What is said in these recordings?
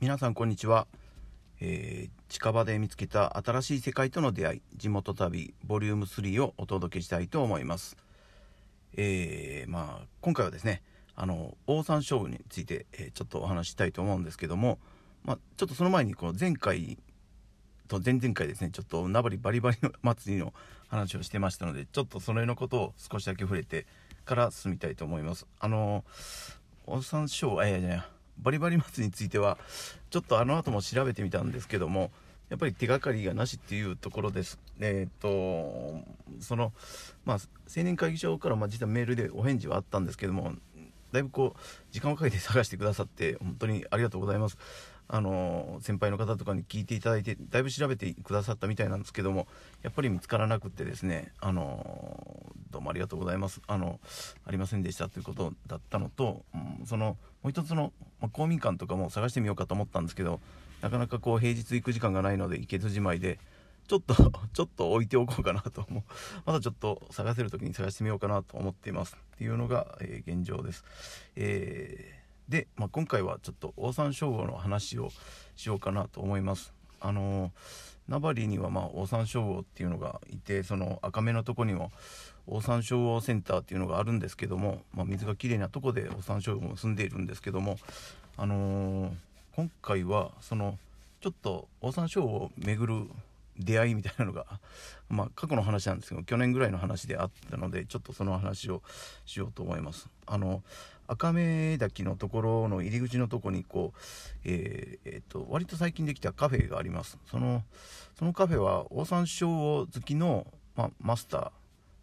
皆さんこんにちは、えー、近場で見つけた新しい世界との出会い地元旅ボリューム3をお届けしたいと思います。えー、まあ今回はですねあのオオサンショウウについて、えー、ちょっとお話ししたいと思うんですけどもまあ、ちょっとその前にこの前回と前々回ですねちょっと名張バリバリの祭りの話をしてましたのでちょっとその辺のことを少しだけ触れてから進みたいと思います。あのオオサンショウウえー、じゃないバリバリ松についてはちょっとあの後も調べてみたんですけどもやっぱり手がかりがなしっていうところです。えっ、とそのまあ青年会議所からまあ実はメールでお返事はあったんですけどもだいぶこう時間をかけて探してくださって本当にありがとうございます。あの先輩の方とかに聞いていただいてだいぶ調べてくださったみたいなんですけどもやっぱり見つからなくてですねあのどうもありがとうございますあのありませんでしたということだったのと、うん、そのもう一つの、まあ、公民館とかも探してみようかと思ったんですけどなかなかこう平日行く時間がないので行けずじまいでちょっと ちょっと置いておこうかなと思うまだちょっと探せる時に探してみようかなと思っていますっていうのが、えー、現状です。えーで、まあ、今回はちょっとオオサンショウウオの話をしようかなと思います。あの名張にはまあオオサンショウウオっていうのがいてその赤目のとこにもオオサンショウウオセンターっていうのがあるんですけども、まあ、水がきれいなとこでオオサンショウウオも住んでいるんですけども、あのー、今回はそのちょっとオオサンショウウオを巡る出会いみたいなのが、まあ、過去の話なんですけど去年ぐらいの話であったのでちょっとその話をしようと思います。あの赤目滝のところの入り口のとこにこう、えーえーと、割と最近できたカフェがありますそのそのカフェはオオサンショウオ好きの、まマスタ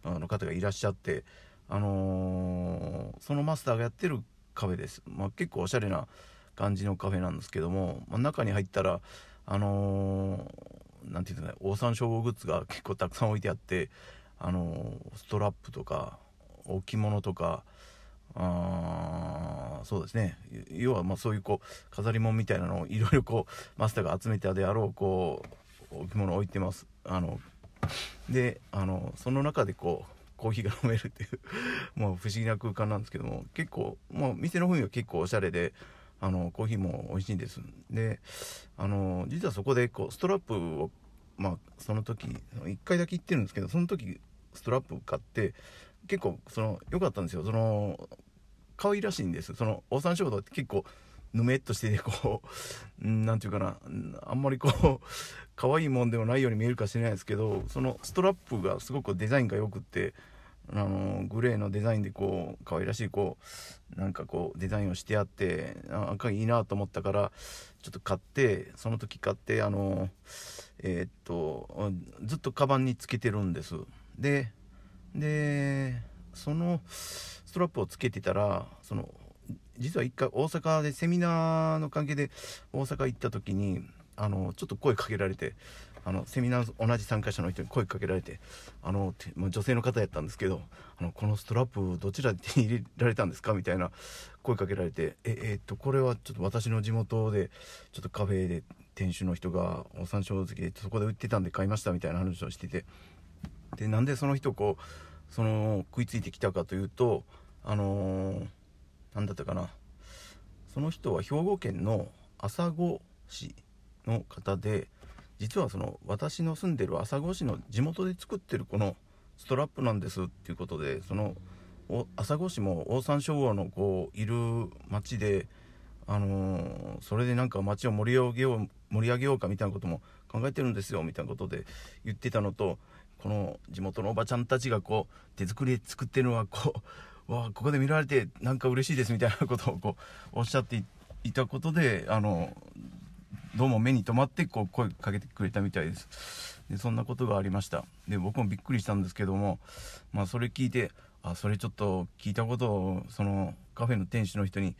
ーの方がいらっしゃってあのー、そのマスターがやってるカフェです、まあ、結構おしゃれな感じのカフェなんですけども、まあ、中に入ったらあのーなんていうんですかねオオサンショウウオグッズが結構たくさん置いてあってあのストラップとか置物とかあそうですね。要はまあそういうこう飾り物みたいなのをいろいろこうマスターが集めたであろうこう置物を置いてます。あのであのその中でこうコーヒーが飲めるっていう もう不思議な空間なんですけども結構もう店の雰囲気は結構おしゃれであのコーヒーも美味しいんです。であの実はそこでこうストラップをまあその時1回だけ行ってるんですけどその時ストラップ買って結構その良かったんですよ。その可愛らしいんです。そのオオサンショウウって結構ぬめっとしててこう何て言うかなあんまりこう可愛いもんでもないように見えるかしれないですけどそのストラップがすごくデザインが良くってあのグレーのデザインでこう可愛らしいこうなんかこうデザインをしてあって赤いいなと思ったからちょっと買ってその時買ってあのえー、っとずっとカバンにつけてるんです。ででそのストラップをつけてたらその実は一回大阪でセミナーの関係で大阪行った時にあのちょっと声かけられてあのセミナー同じ参加者の人に声かけられてあの女性の方やったんですけどあのこのストラップどちらで手に入れられたんですか？みたいな声かけられてええー、っとこれはちょっと私の地元でちょっとカフェで店主の人がお山椒好きでそこで売ってたんで買いましたみたいな話をしてて。でなんでその人こうその食いついてきたかというとあのー、何だったかな。その人は兵庫県の朝来市の方で実はその私の住んでる朝来市の地元で作ってるこのストラップなんですっていうことでその朝来市もオオサンショウウオのこういる町で、あのー、それでなんか町を盛り上げよう盛り上げようかみたいなことも考えてるんですよみたいなことで言ってたのとこの地元のおばちゃんたちがこう手作りで作ってるのはこう わあここで見られてなんか嬉しいですみたいなことをこうおっしゃっていたことであのどうも目に留まってこう声かけてくれたみたいです。でそんなことがありました。で僕もびっくりしたんですけどもまあそれ聞いてあそれちょっと聞いたことをそのカフェの店主の人に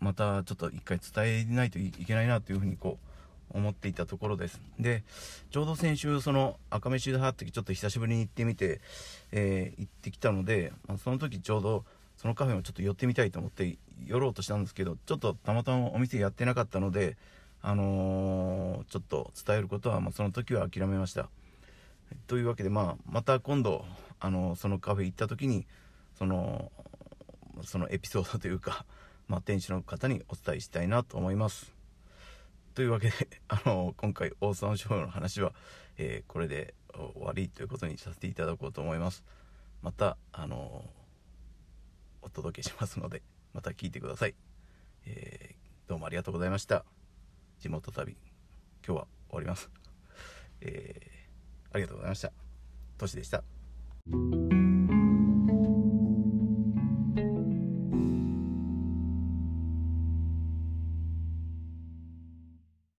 またちょっと一回伝えないといけないなというふうにこう思っていたところです。でちょうど先週その赤飯でってちょっと久しぶりに行ってみて、えー、行ってきたので、まあ、その時ちょうどそのカフェもちょっと寄ってみたいと思って寄ろうとしたんですけどちょっとたまたまお店やってなかったのであのー、ちょっと伝えることは、まあ、その時は諦めました。というわけで、まあ、また今度、あのー、そのカフェ行った時に、その、そのエピソードというか、まあ、店主の方にお伝えしたいなと思います。というわけで、あのー、今回、オ沢サンショの話は、えこれで終わりということにさせていただこうと思います。また、あのお届けしますので、また聞いてください。えどうもありがとうございました。地元旅今日は終わります、えー、ありがとうございました。都市でした。